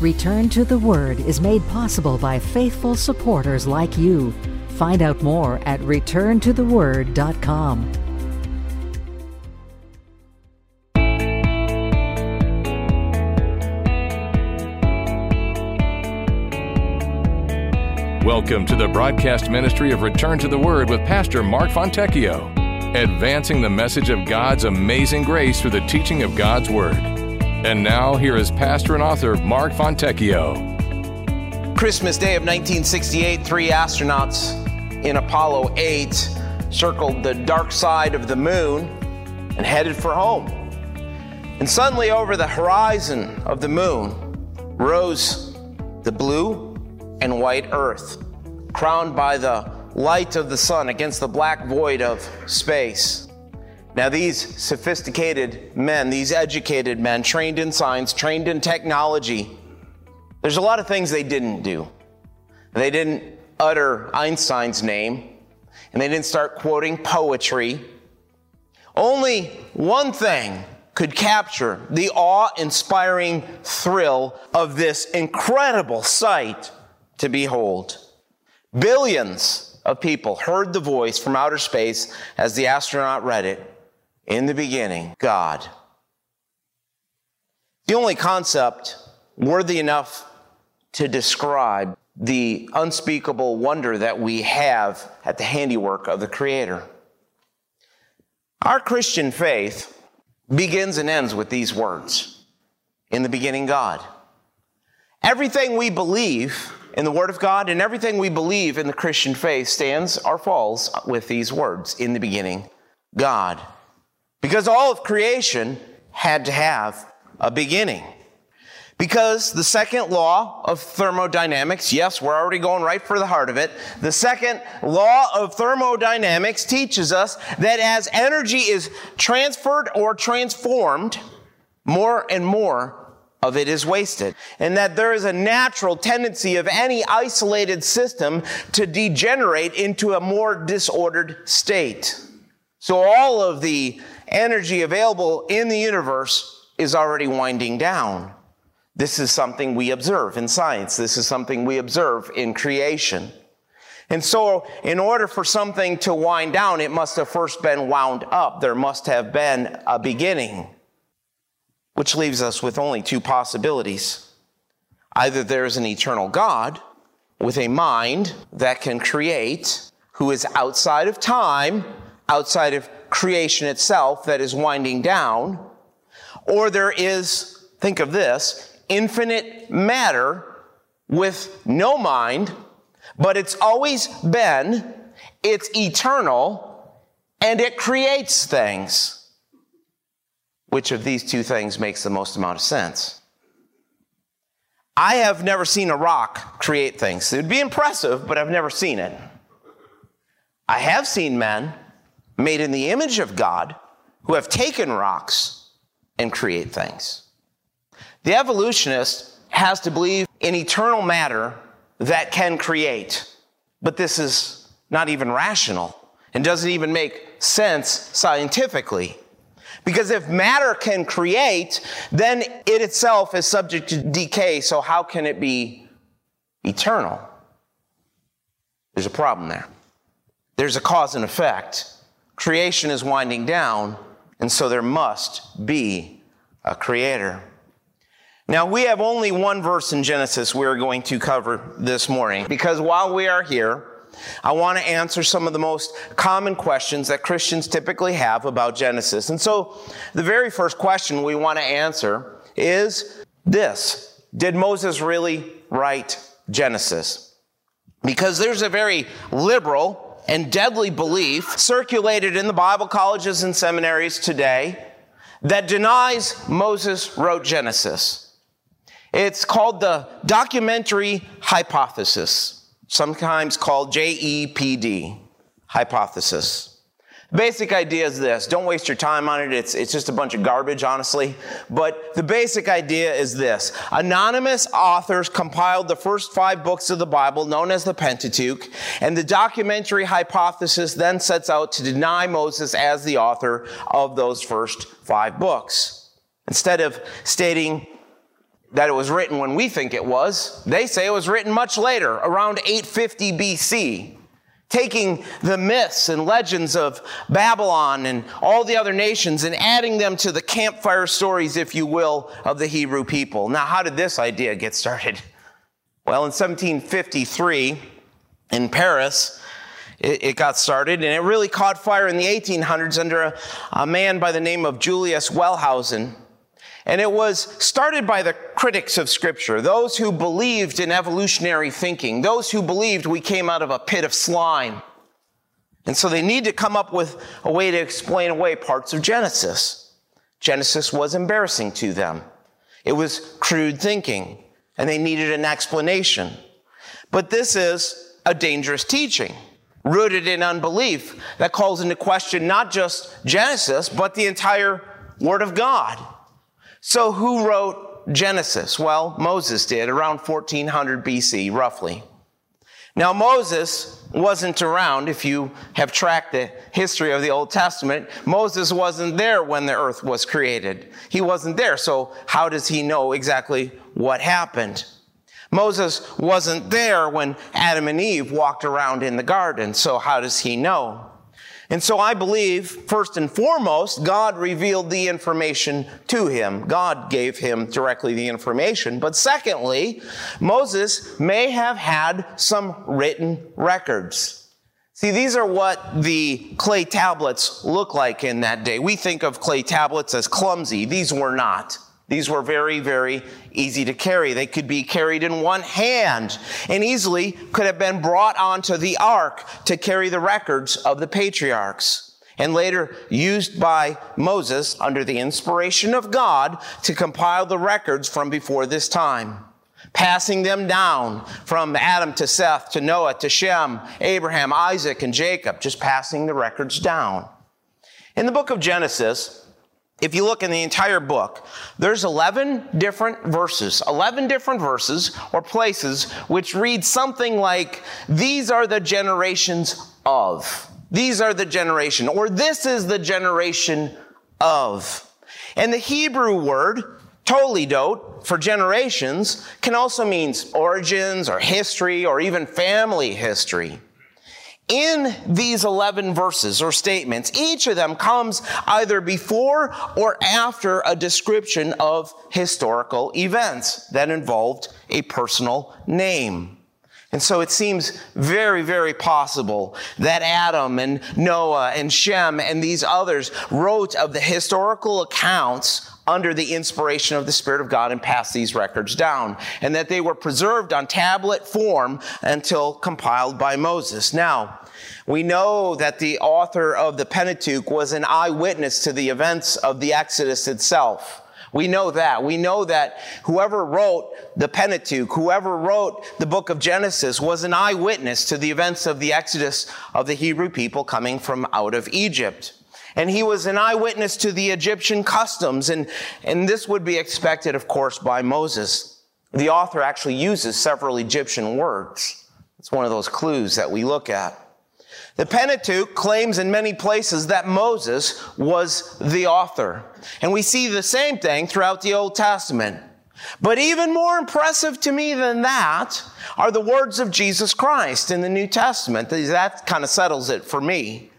Return to the Word is made possible by faithful supporters like you. Find out more at returntotheword.com. Welcome to the broadcast ministry of Return to the Word with Pastor Mark Fontecchio, advancing the message of God's amazing grace through the teaching of God's Word. And now, here is pastor and author Mark Fontecchio. Christmas Day of 1968, three astronauts in Apollo 8 circled the dark side of the moon and headed for home. And suddenly, over the horizon of the moon, rose the blue and white earth, crowned by the light of the sun against the black void of space. Now, these sophisticated men, these educated men, trained in science, trained in technology, there's a lot of things they didn't do. They didn't utter Einstein's name, and they didn't start quoting poetry. Only one thing could capture the awe inspiring thrill of this incredible sight to behold. Billions of people heard the voice from outer space as the astronaut read it. In the beginning, God. The only concept worthy enough to describe the unspeakable wonder that we have at the handiwork of the Creator. Our Christian faith begins and ends with these words In the beginning, God. Everything we believe in the Word of God and everything we believe in the Christian faith stands or falls with these words In the beginning, God. Because all of creation had to have a beginning. Because the second law of thermodynamics, yes, we're already going right for the heart of it. The second law of thermodynamics teaches us that as energy is transferred or transformed, more and more of it is wasted. And that there is a natural tendency of any isolated system to degenerate into a more disordered state. So all of the energy available in the universe is already winding down. This is something we observe in science. This is something we observe in creation. And so, in order for something to wind down, it must have first been wound up. There must have been a beginning which leaves us with only two possibilities. Either there is an eternal God with a mind that can create, who is outside of time, outside of creation itself that is winding down, or there is, think of this, infinite matter with no mind, but it's always been, it's eternal, and it creates things. Which of these two things makes the most amount of sense? I have never seen a rock create things. It would be impressive, but I've never seen it. I have seen men made in the image of God who have taken rocks and create things. The evolutionist has to believe in eternal matter that can create, but this is not even rational and doesn't even make sense scientifically. Because if matter can create, then it itself is subject to decay. So how can it be eternal? There's a problem there. There's a cause and effect. Creation is winding down, and so there must be a creator. Now, we have only one verse in Genesis we're going to cover this morning because while we are here, I want to answer some of the most common questions that Christians typically have about Genesis. And so the very first question we want to answer is this Did Moses really write Genesis? Because there's a very liberal and deadly belief circulated in the Bible colleges and seminaries today that denies Moses wrote Genesis. It's called the documentary hypothesis sometimes called JEPD, hypothesis. Basic idea is this. Don't waste your time on it. It's, it's just a bunch of garbage, honestly. But the basic idea is this. Anonymous authors compiled the first five books of the Bible, known as the Pentateuch, and the documentary hypothesis then sets out to deny Moses as the author of those first five books. Instead of stating that it was written when we think it was. They say it was written much later, around 850 BC, taking the myths and legends of Babylon and all the other nations and adding them to the campfire stories, if you will, of the Hebrew people. Now, how did this idea get started? Well, in 1753, in Paris, it, it, got started, and it really caught fire in the 1800s under a, a man by the name of Julius Wellhausen. And it was started by the critics of Scripture, those who believed in evolutionary thinking, those who believed we came out of a pit of slime. And so they need to come up with a way to explain away parts of Genesis. Genesis was embarrassing to them. It was crude thinking, and they needed an explanation. But this is a dangerous teaching, rooted in unbelief, that calls into question not just Genesis, but the entire Word of God. So, who wrote Genesis? Well, Moses did around 1400 BC, roughly. Now, Moses wasn't around. If you have tracked the history of the Old Testament, Moses wasn't there when the earth was created. He wasn't there. So, how does he know exactly what happened? Moses wasn't there when Adam and Eve walked around in the garden. So, how does he know? And so I believe, first and foremost, God revealed the information to him. God gave him directly the information. But secondly, Moses may have had some written records. See, these are what the clay tablets look like in that day. We think of clay tablets as clumsy. These were not. These were very, very easy to carry. They could be carried in one hand and easily could have been brought onto the ark to carry the records of the patriarchs and later used by Moses under the inspiration of God to compile the records from before this time, passing them down from Adam to Seth to Noah to Shem, Abraham, Isaac, and Jacob, just passing the records down. In the book of Genesis, if you look in the entire book, there's 11 different verses, 11 different verses or places which read something like, these are the generations of. These are the generation, or this is the generation of. And the Hebrew word, toledot, for generations, can also mean origins or history or even family history in these 11 verses or statements, each of them comes either before or after a description of historical events that involved a personal name. And so it seems very, very possible that Adam and Noah and Shem and these others wrote of the historical accounts under the inspiration of the Spirit of God and passed these records down, and that they were preserved on tablet form until compiled by Moses. Now, we know that the author of the Pentateuch was an eyewitness to the events of the Exodus itself. We know that. We know that whoever wrote the Pentateuch, whoever wrote the book of Genesis was an eyewitness to the events of the Exodus of the Hebrew people coming from out of Egypt. And he was an eyewitness to the Egyptian customs. And, and this would be expected, of course, by Moses. The author actually uses several Egyptian words. It's one of those clues that we look at. The Pentateuch claims in many places that Moses was the author. And we see the same thing throughout the Old Testament. But even more impressive to me than that are the words of Jesus Christ in the New Testament. That kind of settles it for me.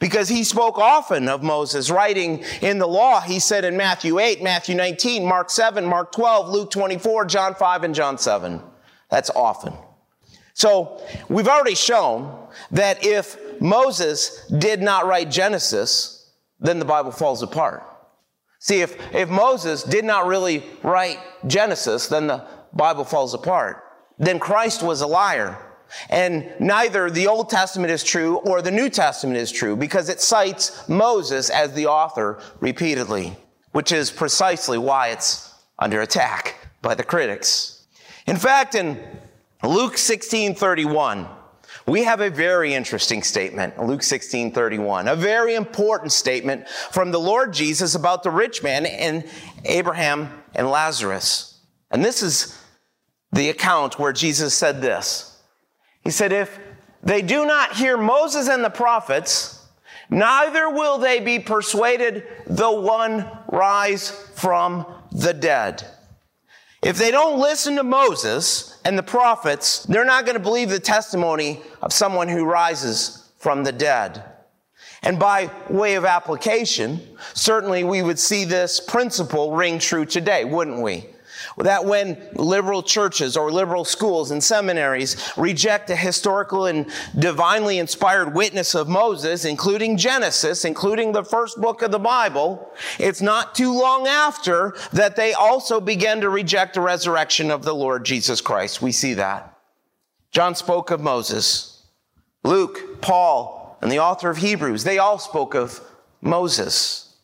Because he spoke often of Moses writing in the law. He said in Matthew 8, Matthew 19, Mark 7, Mark 12, Luke 24, John 5, and John 7. That's often. So we've already shown that if Moses did not write Genesis, then the Bible falls apart. See, if, if Moses did not really write Genesis, then the Bible falls apart. Then Christ was a liar. And neither the Old Testament is true or the New Testament is true because it cites Moses as the author repeatedly, which is precisely why it's under attack by the critics. In fact, in Luke 16 31, we have a very interesting statement, Luke 16, 31, a very important statement from the Lord Jesus about the rich man and Abraham and Lazarus. And this is the account where Jesus said this. He said, If they do not hear Moses and the prophets, neither will they be persuaded though one rise from the dead. If they don't listen to Moses and the prophets, they're not going to believe the testimony of someone who rises from the dead. And by way of application, certainly we would see this principle ring true today, wouldn't we? That when liberal churches or liberal schools and seminaries reject a historical and divinely inspired witness of Moses, including Genesis, including the first book of the Bible, it's not too long after that they also begin to reject the resurrection of the Lord Jesus Christ. We see that. John spoke of Moses. Luke, Paul, and the author of Hebrews, they all spoke of Moses.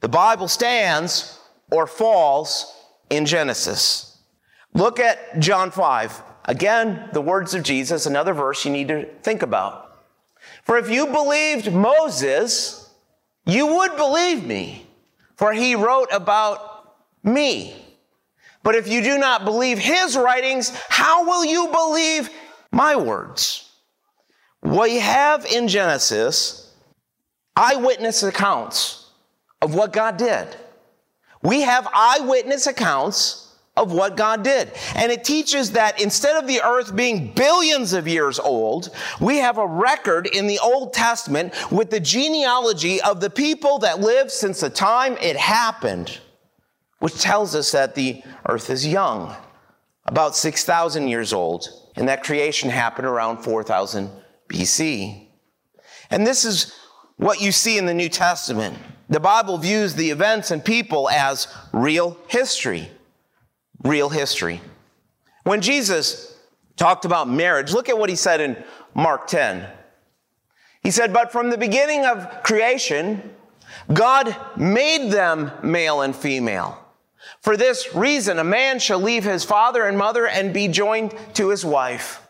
The Bible stands or falls in Genesis. Look at John 5. Again, the words of Jesus, another verse you need to think about. For if you believed Moses, you would believe me, for he wrote about me. But if you do not believe his writings, how will you believe my words? What we have in Genesis eyewitness accounts of what God did. We have eyewitness accounts of what God did. And it teaches that instead of the earth being billions of years old, we have a record in the Old Testament with the genealogy of the people that lived since the time it happened, which tells us that the earth is young, about 6,000 years old, and that creation happened around 4000 BC. And this is what you see in the New Testament. The Bible views the events and people as real history. Real history. When Jesus talked about marriage, look at what he said in Mark 10. He said, But from the beginning of creation, God made them male and female. For this reason, a man shall leave his father and mother and be joined to his wife,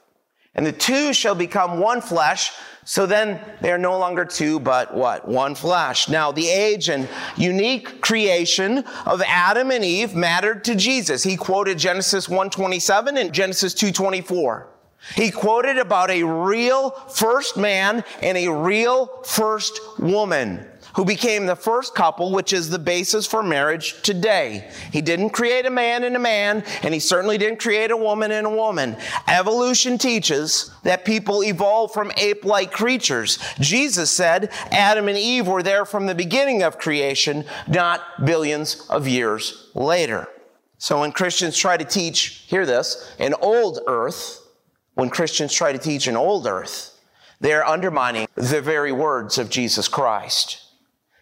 and the two shall become one flesh. So then they are no longer two, but what? One flesh. Now, the age and unique creation of Adam and Eve mattered to Jesus. He quoted Genesis 127 and Genesis 224. He quoted about a real first man and a real first woman who became the first couple, which is the basis for marriage today. He didn't create a man and a man, and he certainly didn't create a woman and a woman. Evolution teaches that people evolve from ape-like creatures. Jesus said Adam and Eve were there from the beginning of creation, not billions of years later. So when Christians try to teach, hear this, an old earth, when Christians try to teach an old earth, they're undermining the very words of Jesus Christ.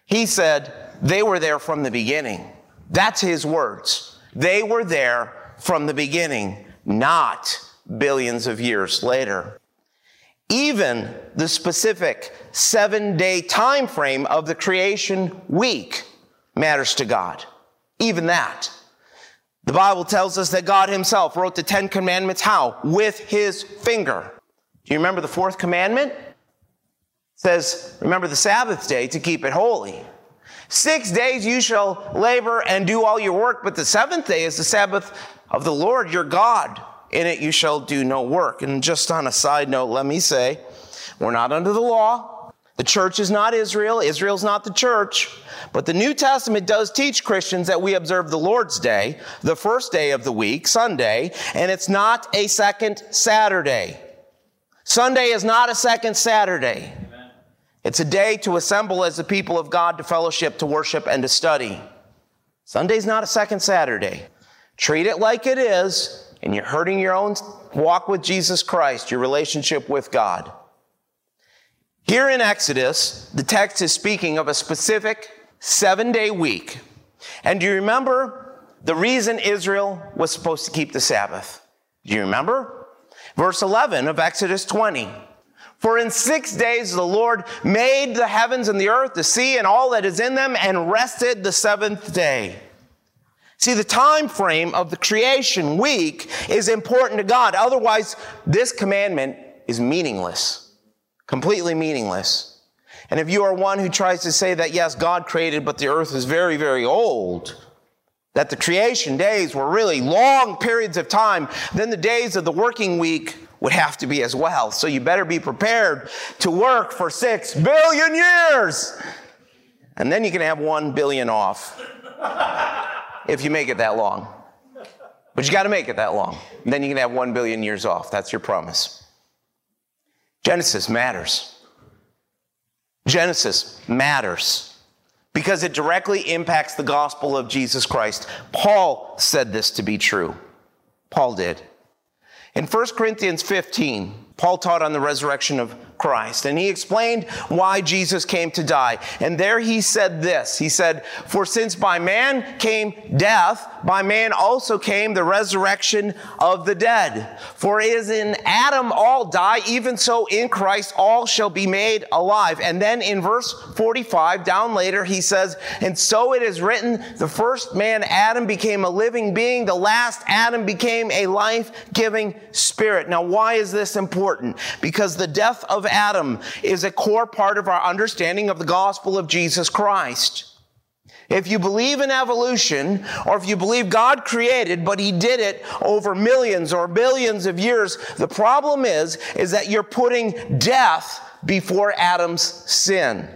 He said they were there from the beginning. That's his words. They were there from the beginning, not billions of years later. Even the specific seven day time frame of the creation week matters to God. Even that. The Bible tells us that God himself wrote the Ten Commandments how? With his finger. Do you remember the fourth commandment? Says, Remember the Sabbath day to keep it holy. Six days you shall labor and do all your work, but the seventh day is the Sabbath of the Lord your God. In it you shall do no work. And just on a side note, let me say, we're not under the law. The church is not Israel. Israel's not the church. But the New Testament does teach Christians that we observe the Lord's Day, the first day of the week, Sunday, and it's not a second Saturday. Sunday is not a second Saturday. It's a day to assemble as the people of God to fellowship, to worship, and to study. Sunday's not a second Saturday. Treat it like it is, and you're hurting your own walk with Jesus Christ, your relationship with God. Here in Exodus, the text is speaking of a specific seven day week. And do you remember the reason Israel was supposed to keep the Sabbath? Do you remember? Verse 11 of Exodus 20. For in six days the Lord made the heavens and the earth, the sea, and all that is in them, and rested the seventh day. See, the time frame of the creation week is important to God. Otherwise, this commandment is meaningless, completely meaningless. And if you are one who tries to say that, yes, God created, but the earth is very, very old, that the creation days were really long periods of time, then the days of the working week would have to be as well. So you better be prepared to work for six billion years. And then you can have one billion off if you make it that long. But you got to make it that long. And then you can have one billion years off. That's your promise. Genesis matters. Genesis matters because it directly impacts the gospel of Jesus Christ. Paul said this to be true. Paul did. In 1 Corinthians 15, Paul taught on the resurrection of Christ. And he explained why Jesus came to die. And there he said this. He said, For since by man came death, by man also came the resurrection of the dead. For as in Adam all die, even so in Christ all shall be made alive. And then in verse 45, down later, he says, And so it is written, the first man, Adam, became a living being. The last Adam became a life-giving spirit. Now, why is this important? Because the death of Adam is a core part of our understanding of the gospel of Jesus Christ. If you believe in evolution, or if you believe God created, but He did it over millions or billions of years, the problem is, is that you're putting death before Adam's sin.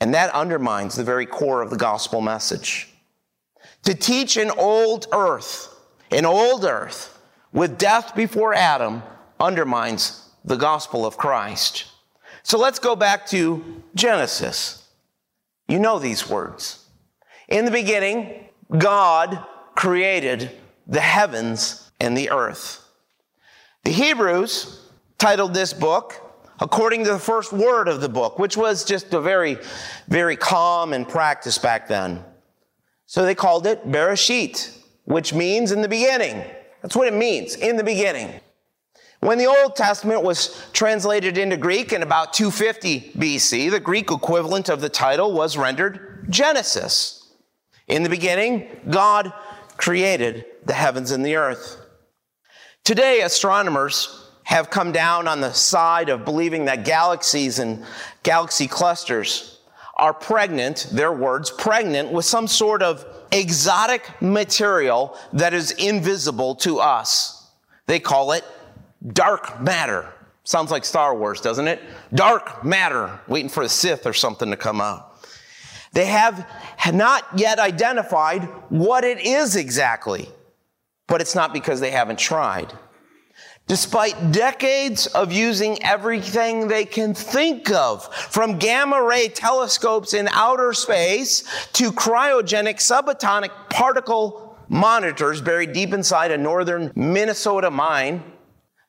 And that undermines the very core of the gospel message. To teach an old earth, an old earth, with death before Adam undermines the gospel of Christ. So let's go back to Genesis. You know these words. In the beginning, God created the heavens and the earth. The Hebrews titled this book according to the first word of the book, which was just a very, very calm and practice back then. So they called it Bereshit, which means in the beginning. That's what it means, in the beginning. When the Old Testament was translated into Greek in about 250 BC, the Greek equivalent of the title was rendered Genesis. In the beginning, God created the heavens and the earth. Today, astronomers have come down on the side of believing that galaxies and galaxy clusters are pregnant, their words, pregnant with some sort of exotic material that is invisible to us. They call it dark matter. Sounds like Star Wars, doesn't it? Dark matter, waiting for a Sith or something to come out. They have not yet identified what it is exactly, but it's not because they haven't tried. Despite decades of using everything they can think of, from gamma ray telescopes in outer space to cryogenic subatomic particle monitors buried deep inside a northern Minnesota mine,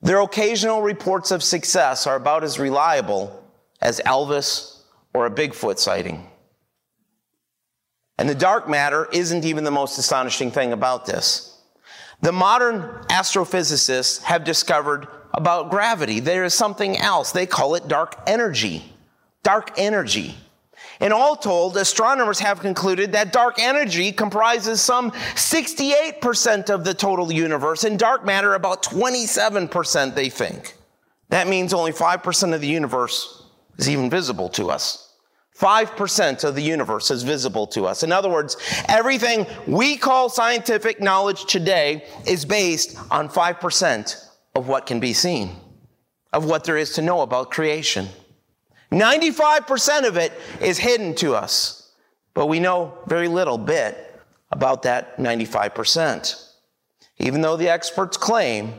their occasional reports of success are about as reliable as Elvis or a Bigfoot sighting. And the dark matter isn't even the most astonishing thing about this. The modern astrophysicists have discovered about gravity. There is something else. They call it dark energy. Dark energy. And all told, astronomers have concluded that dark energy comprises some 68% of the total universe, and dark matter about 27%, they think. That means only 5% of the universe is even visible to us. 5% of the universe is visible to us. In other words, everything we call scientific knowledge today is based on 5% of what can be seen, of what there is to know about creation. 95% of it is hidden to us, but we know very little bit about that 95%. Even though the experts claim,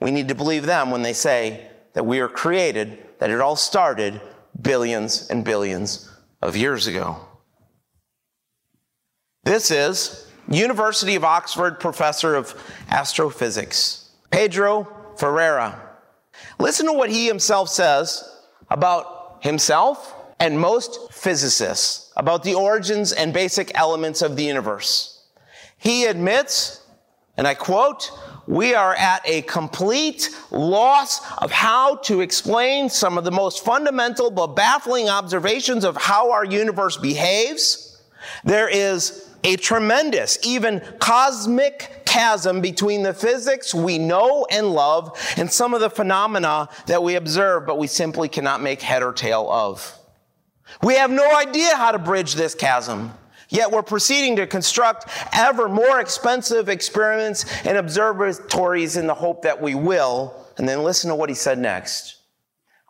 we need to believe them when they say that we are created, that it all started billions and billions of years ago. This is University of Oxford professor of astrophysics, Pedro Ferreira. Listen to what he himself says about himself and most physicists about the origins and basic elements of the universe. He admits, and I quote, we are at a complete loss of how to explain some of the most fundamental but baffling observations of how our universe behaves. There is a tremendous, even cosmic chasm between the physics we know and love and some of the phenomena that we observe, but we simply cannot make head or tail of. We have no idea how to bridge this chasm. Yet we're proceeding to construct ever more expensive experiments and observatories in the hope that we will. And then listen to what he said next.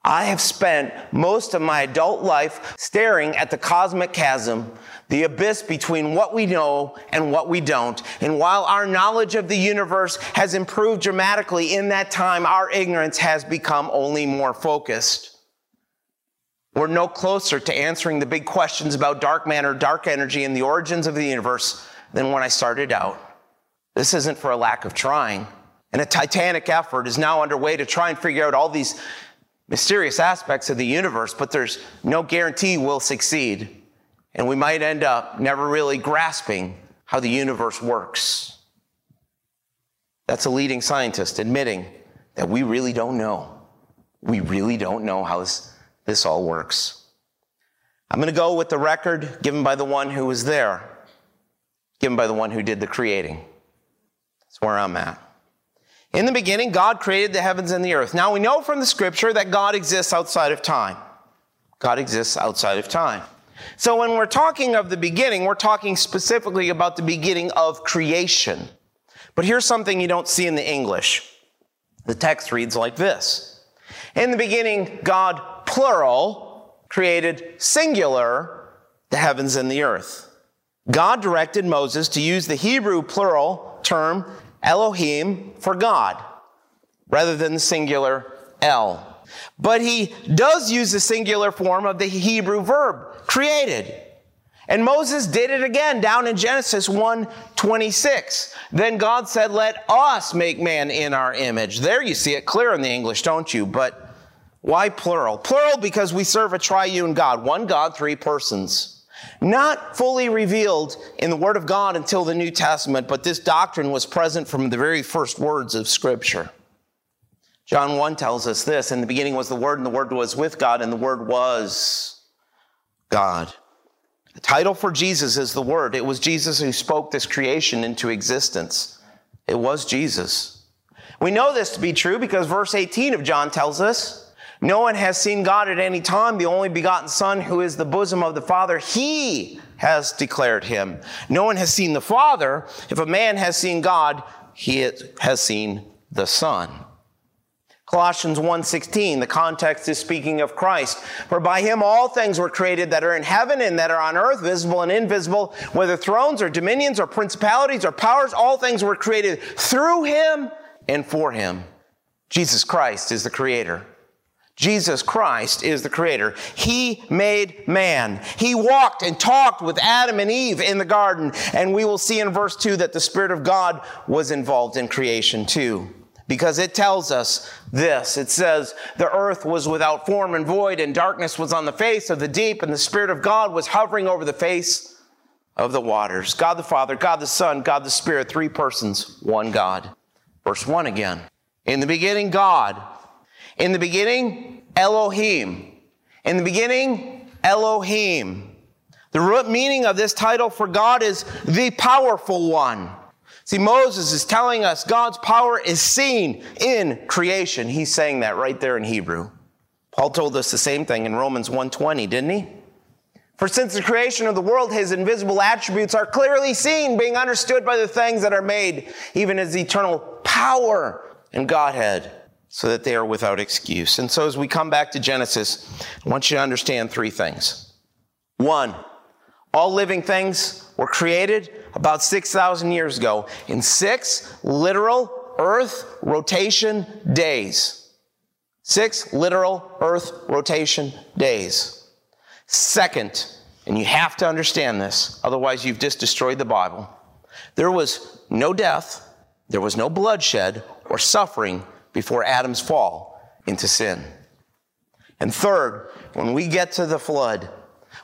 I have spent most of my adult life staring at the cosmic chasm, the abyss between what we know and what we don't. And while our knowledge of the universe has improved dramatically in that time, our ignorance has become only more focused. We're no closer to answering the big questions about dark matter, dark energy, and the origins of the universe than when I started out. This isn't for a lack of trying. And a titanic effort is now underway to try and figure out all these mysterious aspects of the universe, but there's no guarantee we'll succeed. And we might end up never really grasping how the universe works. That's a leading scientist admitting that we really don't know. We really don't know how this, this all works. I'm going to go with the record given by the one who was there, given by the one who did the creating. That's where I'm at. In the beginning, God created the heavens and the earth. Now we know from the scripture that God exists outside of time. God exists outside of time. So when we're talking of the beginning, we're talking specifically about the beginning of creation. But here's something you don't see in the English. The text reads like this. In the beginning, God, plural, created singular the heavens and the earth. God directed Moses to use the Hebrew plural term Elohim for God, rather than the singular El. But he does use the singular form of the Hebrew verb, created. And Moses did it again down in Genesis 1 26. Then God said, Let us make man in our image. There you see it clear in the English, don't you? But why plural? Plural because we serve a triune God, one God, three persons. Not fully revealed in the Word of God until the New Testament, but this doctrine was present from the very first words of Scripture. John 1 tells us this In the beginning was the Word, and the Word was with God, and the Word was God. The title for Jesus is the Word. It was Jesus who spoke this creation into existence. It was Jesus. We know this to be true because verse 18 of John tells us no one has seen God at any time. The only begotten Son, who is the bosom of the Father, he has declared him. No one has seen the Father. If a man has seen God, he has seen the Son. Colossians 1:16 the context is speaking of Christ for by him all things were created that are in heaven and that are on earth visible and invisible whether thrones or dominions or principalities or powers all things were created through him and for him Jesus Christ is the creator Jesus Christ is the creator. He made man. He walked and talked with Adam and Eve in the garden. And we will see in verse 2 that the Spirit of God was involved in creation too. Because it tells us this. It says, the earth was without form and void, and darkness was on the face of the deep, and the Spirit of God was hovering over the face of the waters. God the Father, God the Son, God the Spirit, three persons, one God. Verse 1 again. In the beginning, God in the beginning, Elohim. In the beginning, Elohim. The root meaning of this title for God is the powerful one. See, Moses is telling us God's power is seen in creation. He's saying that right there in Hebrew. Paul told us the same thing in Romans 1:20, didn't he? For since the creation of the world, his invisible attributes are clearly seen, being understood by the things that are made, even his eternal power and Godhead so that they are without excuse. And so as we come back to Genesis, I want you to understand three things. One, all living things were created about 6,000 years ago in six literal earth rotation days. Six literal earth rotation days. Second, and you have to understand this, otherwise you've just destroyed the Bible. There was no death, there was no bloodshed or suffering before Adam's fall into sin. And third, when we get to the flood,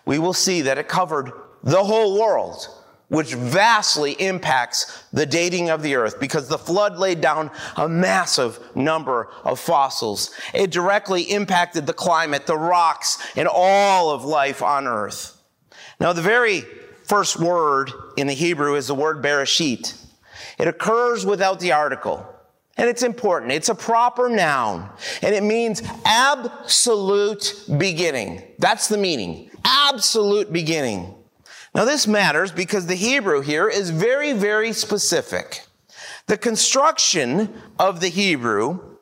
we will see that it covered the whole world, which vastly impacts the dating of the earth because the flood laid down a massive number of fossils. It directly impacted the climate, the rocks, and all of life on earth. Now, the very first word in the Hebrew is the word bereshit. It occurs without the article. And it's important. It's a proper noun. And it means absolute beginning. That's the meaning. Absolute beginning. Now this matters because the Hebrew here is very, very specific. The construction of the Hebrew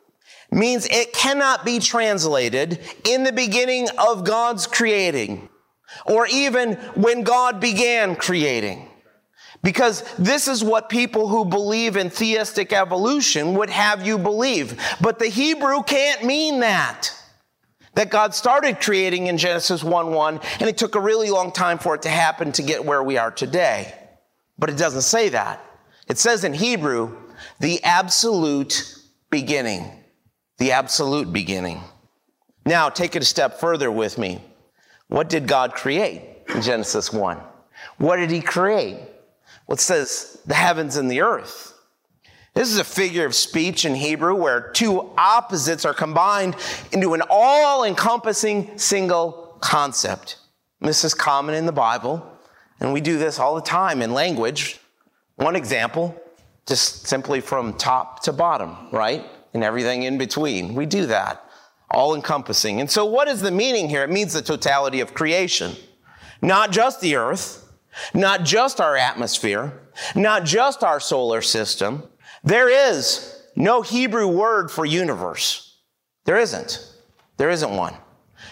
means it cannot be translated in the beginning of God's creating or even when God began creating. Because this is what people who believe in theistic evolution would have you believe. But the Hebrew can't mean that. That God started creating in Genesis 1 1, and it took a really long time for it to happen to get where we are today. But it doesn't say that. It says in Hebrew, the absolute beginning. The absolute beginning. Now, take it a step further with me. What did God create in Genesis 1? What did He create? Well, it says the heavens and the earth. This is a figure of speech in Hebrew where two opposites are combined into an all encompassing single concept. This is common in the Bible, and we do this all the time in language. One example, just simply from top to bottom, right? And everything in between. We do that, all encompassing. And so, what is the meaning here? It means the totality of creation, not just the earth not just our atmosphere, not just our solar system. There is no Hebrew word for universe. There isn't. There isn't one.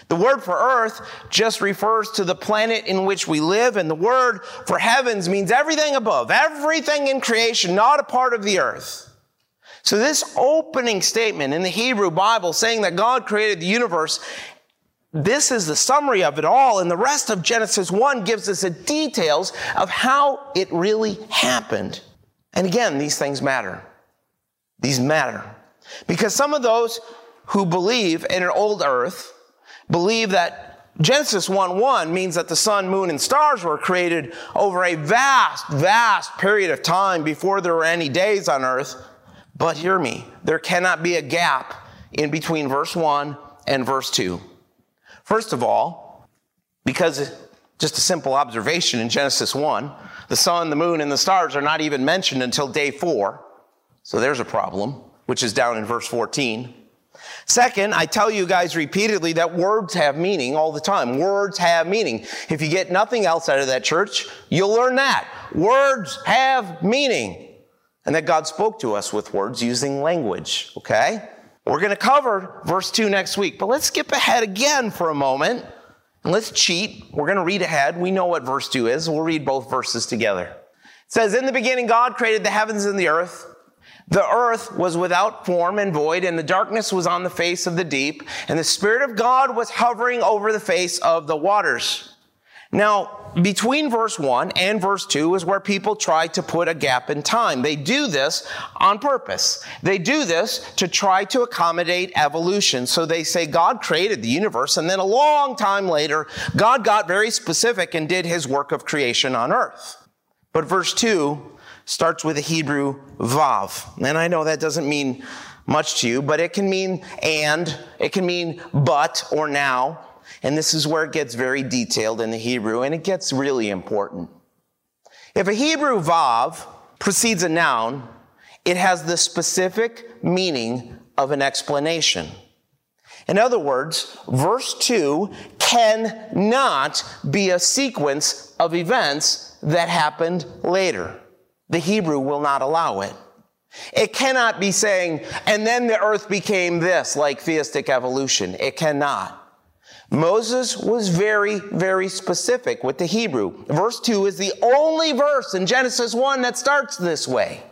The word for earth just refers to the planet in which we live, and the word for heavens means everything above, everything in creation, not a part of the earth. So, this opening statement in the Hebrew Bible saying that God created the universe this is the summary of it all, and the rest of Genesis 1 gives us the details of how it really happened. And again, these things matter. These matter. Because some of those who believe in an old earth believe that Genesis 1 1 means that the sun, moon, and stars were created over a vast, vast period of time before there were any days on earth. But hear me, there cannot be a gap in between verse 1 and verse 2. First of all, because just a simple observation in Genesis 1, the sun, the moon, and the stars are not even mentioned until day four. So there's a problem, which is down in verse 14. Second, I tell you guys repeatedly that words have meaning all the time. Words have meaning. If you get nothing else out of that church, you'll learn that. Words have meaning. And that God spoke to us with words using language, okay? We're going to cover verse 2 next week, but let's skip ahead again for a moment and let's cheat. We're going to read ahead. We know what verse 2 is. We'll read both verses together. It says, In the beginning, God created the heavens and the earth. The earth was without form and void, and the darkness was on the face of the deep, and the Spirit of God was hovering over the face of the waters. Now, between verse 1 and verse 2 is where people try to put a gap in time. They do this on purpose. They do this to try to accommodate evolution. So they say God created the universe, and then a long time later, God got very specific and did his work of creation on earth. But verse 2 starts with a Hebrew vav. And I know that doesn't mean much to you, but it can mean and, it can mean but or now. And this is where it gets very detailed in the Hebrew, and it gets really important. If a Hebrew vav precedes a noun, it has the specific meaning of an explanation. In other words, verse 2 cannot be a sequence of events that happened later. The Hebrew will not allow it. It cannot be saying, and then the earth became this, like theistic evolution. It cannot. Moses was very, very specific with the Hebrew. Verse 2 is the only verse in Genesis 1 that starts this way.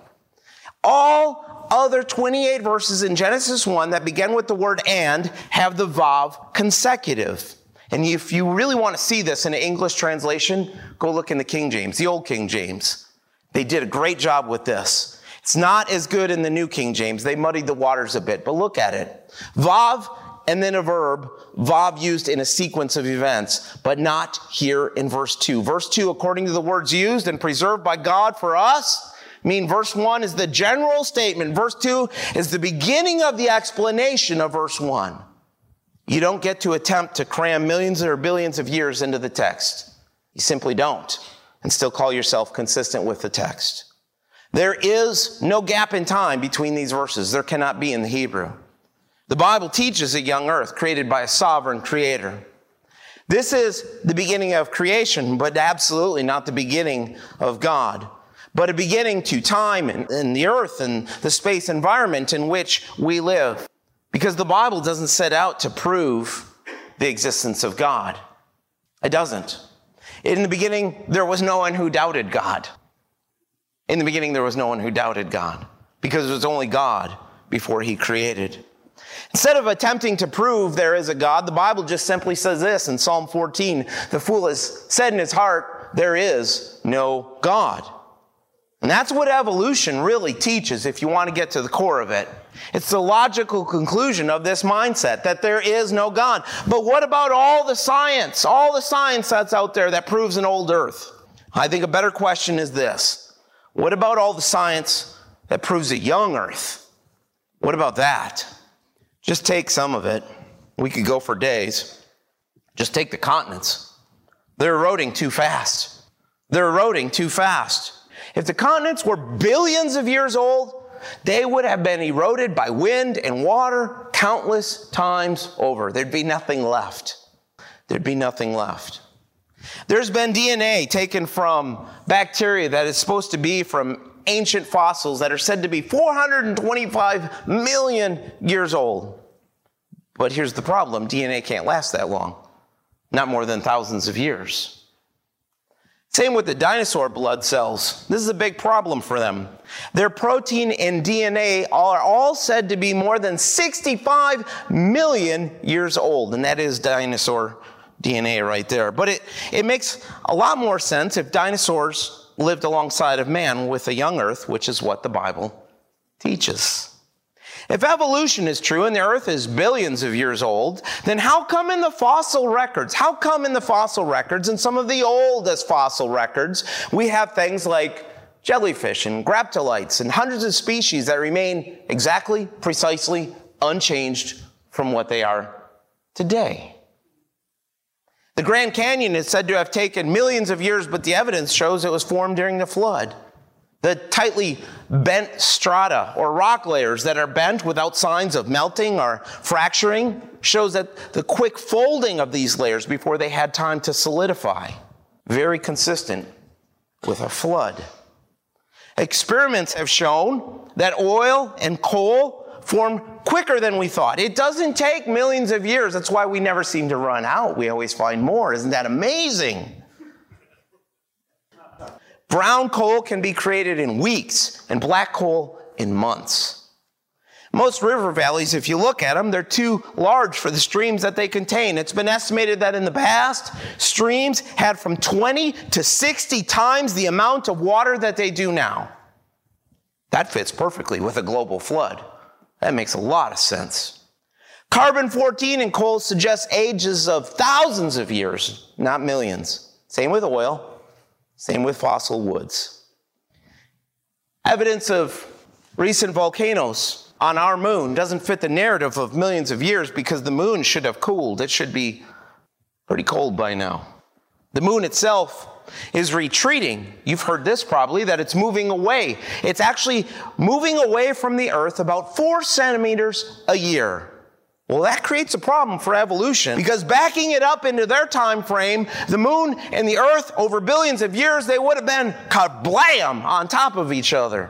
All other 28 verses in Genesis 1 that begin with the word and have the vav consecutive. And if you really want to see this in an English translation, go look in the King James, the old King James. They did a great job with this. It's not as good in the New King James. They muddied the waters a bit, but look at it. Vav and then a verb, vav used in a sequence of events, but not here in verse 2. Verse 2, according to the words used and preserved by God for us, I mean verse 1 is the general statement. Verse 2 is the beginning of the explanation of verse 1. You don't get to attempt to cram millions or billions of years into the text. You simply don't, and still call yourself consistent with the text. There is no gap in time between these verses. There cannot be in the Hebrew. The Bible teaches a young earth created by a sovereign creator. This is the beginning of creation, but absolutely not the beginning of God, but a beginning to time and, and the earth and the space environment in which we live. Because the Bible doesn't set out to prove the existence of God. It doesn't. In the beginning, there was no one who doubted God. In the beginning, there was no one who doubted God because it was only God before he created. Instead of attempting to prove there is a God, the Bible just simply says this in Psalm 14 The fool has said in his heart, There is no God. And that's what evolution really teaches if you want to get to the core of it. It's the logical conclusion of this mindset that there is no God. But what about all the science, all the science that's out there that proves an old earth? I think a better question is this What about all the science that proves a young earth? What about that? Just take some of it. We could go for days. Just take the continents. They're eroding too fast. They're eroding too fast. If the continents were billions of years old, they would have been eroded by wind and water countless times over. There'd be nothing left. There'd be nothing left. There's been DNA taken from bacteria that is supposed to be from ancient fossils that are said to be 425 million years old. But here's the problem DNA can't last that long, not more than thousands of years. Same with the dinosaur blood cells. This is a big problem for them. Their protein and DNA are all said to be more than 65 million years old, and that is dinosaur DNA right there. But it, it makes a lot more sense if dinosaurs lived alongside of man with a young earth, which is what the Bible teaches. If evolution is true and the earth is billions of years old, then how come in the fossil records, how come in the fossil records and some of the oldest fossil records, we have things like jellyfish and graptolites and hundreds of species that remain exactly, precisely unchanged from what they are today? The Grand Canyon is said to have taken millions of years, but the evidence shows it was formed during the flood. The tightly bent strata or rock layers that are bent without signs of melting or fracturing shows that the quick folding of these layers before they had time to solidify. Very consistent with a flood. Experiments have shown that oil and coal form quicker than we thought. It doesn't take millions of years. That's why we never seem to run out. We always find more. Isn't that amazing? Brown coal can be created in weeks and black coal in months. Most river valleys, if you look at them, they're too large for the streams that they contain. It's been estimated that in the past, streams had from 20 to 60 times the amount of water that they do now. That fits perfectly with a global flood. That makes a lot of sense. Carbon 14 in coal suggests ages of thousands of years, not millions. Same with oil. Same with fossil woods. Evidence of recent volcanoes on our moon doesn't fit the narrative of millions of years because the moon should have cooled. It should be pretty cold by now. The moon itself is retreating. You've heard this probably, that it's moving away. It's actually moving away from the Earth about four centimeters a year. Well, that creates a problem for evolution because backing it up into their time frame, the moon and the earth over billions of years, they would have been kablam on top of each other.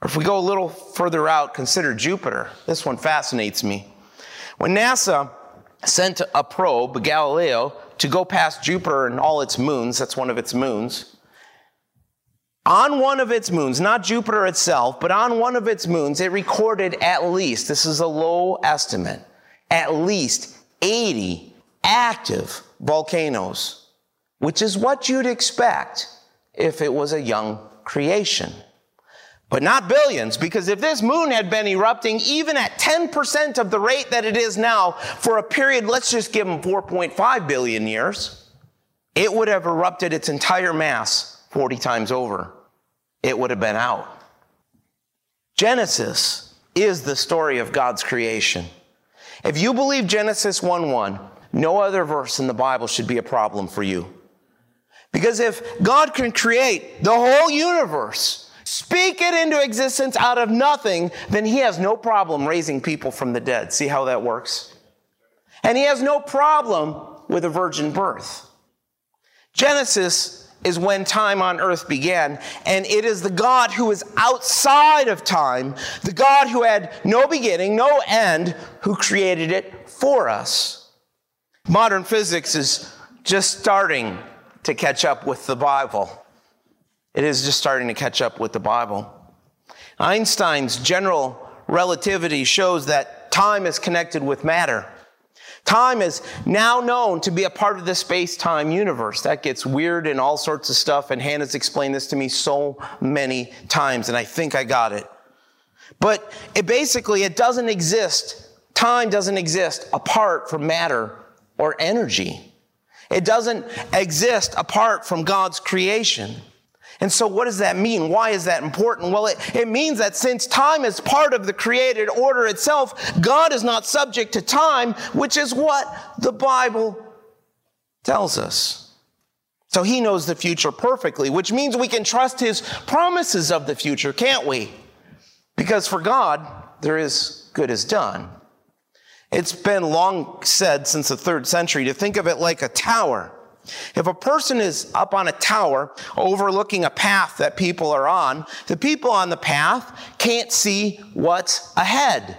Or if we go a little further out, consider Jupiter. This one fascinates me. When NASA sent a probe, Galileo, to go past Jupiter and all its moons, that's one of its moons, on one of its moons, not Jupiter itself, but on one of its moons, it recorded at least, this is a low estimate, at least 80 active volcanoes, which is what you'd expect if it was a young creation. But not billions, because if this moon had been erupting even at 10% of the rate that it is now for a period, let's just give them 4.5 billion years, it would have erupted its entire mass 40 times over it would have been out. Genesis is the story of God's creation. If you believe Genesis 1 1, no other verse in the Bible should be a problem for you. Because if God can create the whole universe, speak it into existence out of nothing, then he has no problem raising people from the dead. See how that works? And he has no problem with a virgin birth. Genesis is when time on earth began, and it is the God who is outside of time, the God who had no beginning, no end, who created it for us. Modern physics is just starting to catch up with the Bible. It is just starting to catch up with the Bible. Einstein's general relativity shows that time is connected with matter. Time is now known to be a part of the space time universe. That gets weird and all sorts of stuff, and Hannah's explained this to me so many times, and I think I got it. But it basically, it doesn't exist. Time doesn't exist apart from matter or energy. It doesn't exist apart from God's creation. And so, what does that mean? Why is that important? Well, it, it means that since time is part of the created order itself, God is not subject to time, which is what the Bible tells us. So, He knows the future perfectly, which means we can trust His promises of the future, can't we? Because for God, there is good is done. It's been long said since the third century to think of it like a tower. If a person is up on a tower overlooking a path that people are on, the people on the path can't see what's ahead.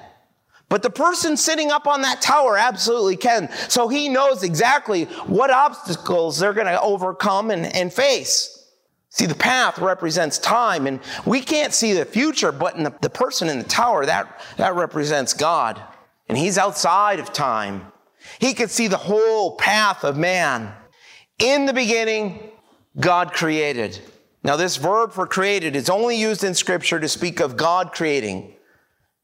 But the person sitting up on that tower absolutely can. So he knows exactly what obstacles they're going to overcome and, and face. See, the path represents time, and we can't see the future, but in the, the person in the tower, that, that represents God. And he's outside of time. He could see the whole path of man. In the beginning, God created. Now, this verb for created is only used in Scripture to speak of God creating,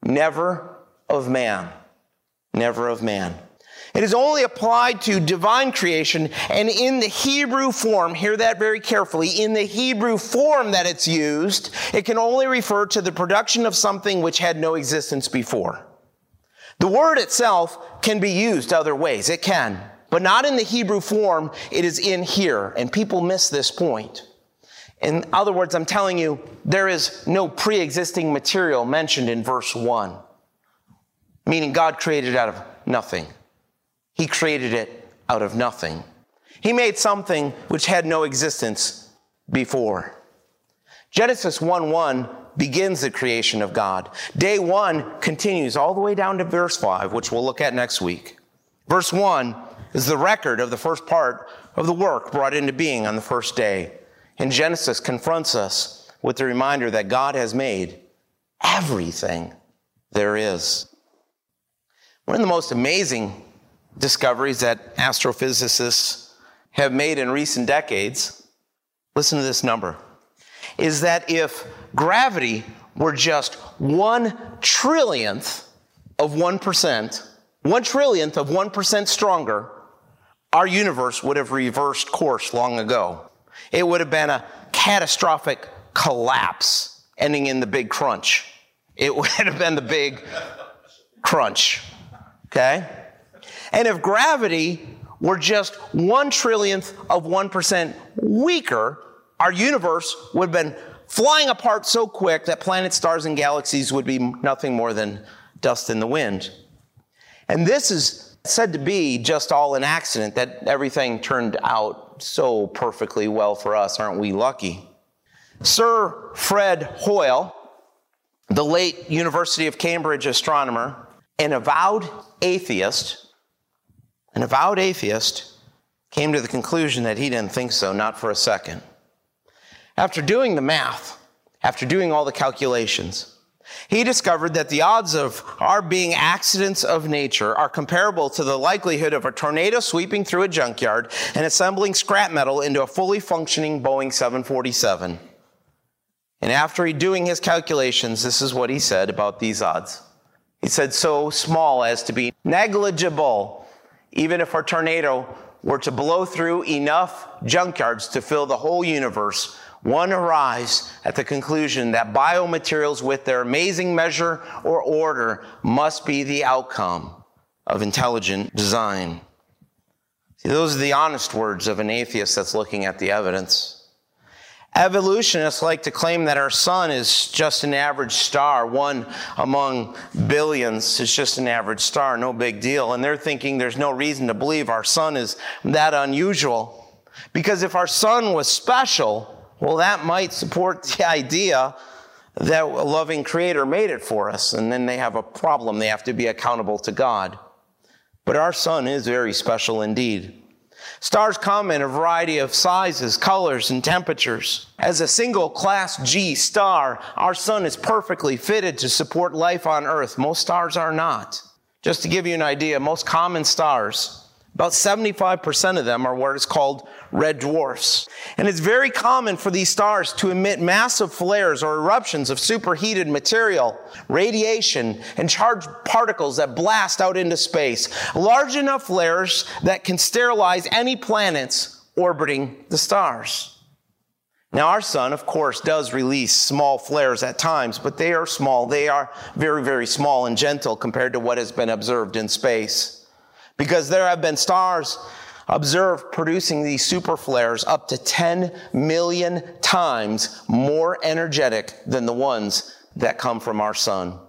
never of man. Never of man. It is only applied to divine creation, and in the Hebrew form, hear that very carefully, in the Hebrew form that it's used, it can only refer to the production of something which had no existence before. The word itself can be used other ways. It can but not in the Hebrew form. It is in here. And people miss this point. In other words, I'm telling you, there is no pre existing material mentioned in verse 1, meaning God created out of nothing. He created it out of nothing. He made something which had no existence before. Genesis 1 1 begins the creation of God. Day 1 continues all the way down to verse 5, which we'll look at next week. Verse 1 is the record of the first part of the work brought into being on the first day. And Genesis confronts us with the reminder that God has made everything there is. One of the most amazing discoveries that astrophysicists have made in recent decades, listen to this number, is that if gravity were just one trillionth of 1%, one trillionth of 1% stronger, our universe would have reversed course long ago. It would have been a catastrophic collapse ending in the big crunch. It would have been the big crunch. Okay? And if gravity were just one trillionth of 1% weaker, our universe would have been flying apart so quick that planets, stars, and galaxies would be nothing more than dust in the wind. And this is said to be just all an accident, that everything turned out so perfectly well for us. Aren't we lucky? Sir Fred Hoyle, the late University of Cambridge astronomer, an avowed atheist, an avowed atheist, came to the conclusion that he didn't think so, not for a second. After doing the math, after doing all the calculations, he discovered that the odds of our being accidents of nature are comparable to the likelihood of a tornado sweeping through a junkyard and assembling scrap metal into a fully functioning Boeing 747. And after doing his calculations, this is what he said about these odds. He said, so small as to be negligible, even if a tornado were to blow through enough junkyards to fill the whole universe, one arrives at the conclusion that biomaterials with their amazing measure or order must be the outcome of intelligent design. See, those are the honest words of an atheist that's looking at the evidence. Evolutionists like to claim that our sun is just an average star, one among billions. It's just an average star, no big deal. And they're thinking there's no reason to believe our sun is that unusual. Because if our sun was special, well, that might support the idea that a loving creator made it for us, and then they have a problem. They have to be accountable to God. But our sun is very special indeed. Stars come in a variety of sizes, colors, and temperatures. As a single class G star, our sun is perfectly fitted to support life on Earth. Most stars are not. Just to give you an idea, most common stars, about 75% of them are what is called red dwarfs. And it's very common for these stars to emit massive flares or eruptions of superheated material, radiation, and charged particles that blast out into space. Large enough flares that can sterilize any planets orbiting the stars. Now, our sun, of course, does release small flares at times, but they are small. They are very, very small and gentle compared to what has been observed in space. Because there have been stars observed producing these super flares up to 10 million times more energetic than the ones that come from our sun.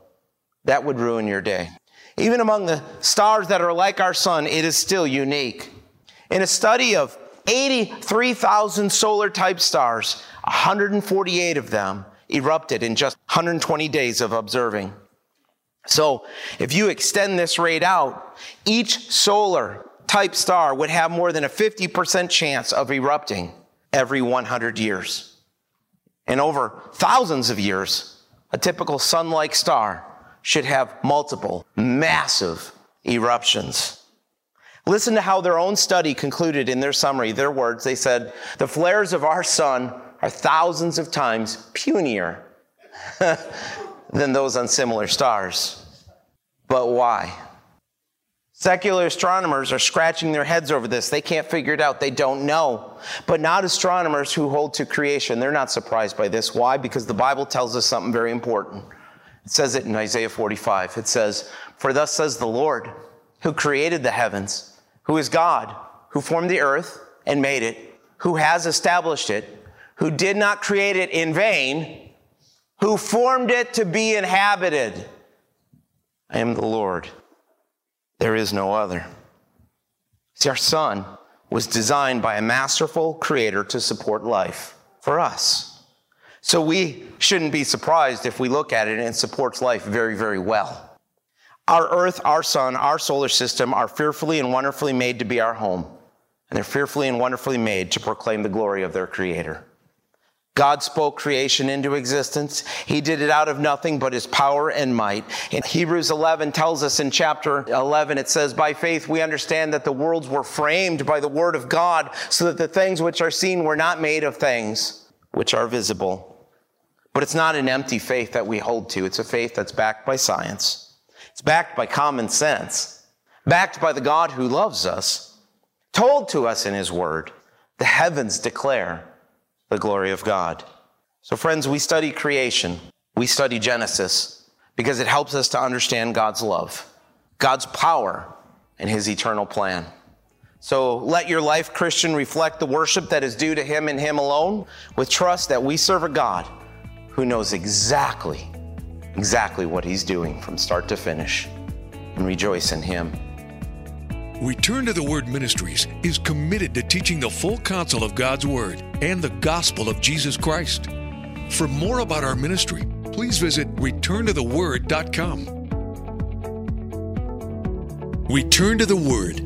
That would ruin your day. Even among the stars that are like our sun, it is still unique. In a study of 83,000 solar type stars, 148 of them erupted in just 120 days of observing. So, if you extend this rate out, each solar type star would have more than a 50% chance of erupting every 100 years. And over thousands of years, a typical sun like star should have multiple massive eruptions. Listen to how their own study concluded in their summary, their words. They said, The flares of our sun are thousands of times punier than those on similar stars. But why? Secular astronomers are scratching their heads over this. They can't figure it out. They don't know. But not astronomers who hold to creation. They're not surprised by this. Why? Because the Bible tells us something very important. It says it in Isaiah 45. It says, For thus says the Lord, who created the heavens, who is God, who formed the earth and made it, who has established it, who did not create it in vain, who formed it to be inhabited. I am the Lord. There is no other. See, our sun was designed by a masterful creator to support life for us. So we shouldn't be surprised if we look at it and it supports life very, very well. Our earth, our sun, our solar system are fearfully and wonderfully made to be our home. And they're fearfully and wonderfully made to proclaim the glory of their creator. God spoke creation into existence. He did it out of nothing but his power and might. In Hebrews 11 tells us in chapter 11, it says, By faith we understand that the worlds were framed by the word of God, so that the things which are seen were not made of things which are visible. But it's not an empty faith that we hold to. It's a faith that's backed by science. It's backed by common sense, backed by the God who loves us, told to us in his word. The heavens declare the glory of God. So, friends, we study creation, we study Genesis because it helps us to understand God's love, God's power, and His eternal plan. So let your life, Christian, reflect the worship that is due to Him and Him alone, with trust that we serve a God who knows exactly, exactly what He's doing from start to finish, and rejoice in Him. Return to the Word Ministries is committed to teaching the full counsel of God's Word and the gospel of Jesus Christ. For more about our ministry, please visit returntotheword.com. Return to the Word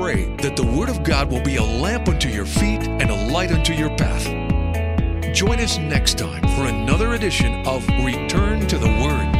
pray that the Word of God will be a lamp unto your feet and a light unto your path. Join us next time for another edition of Return to the Word.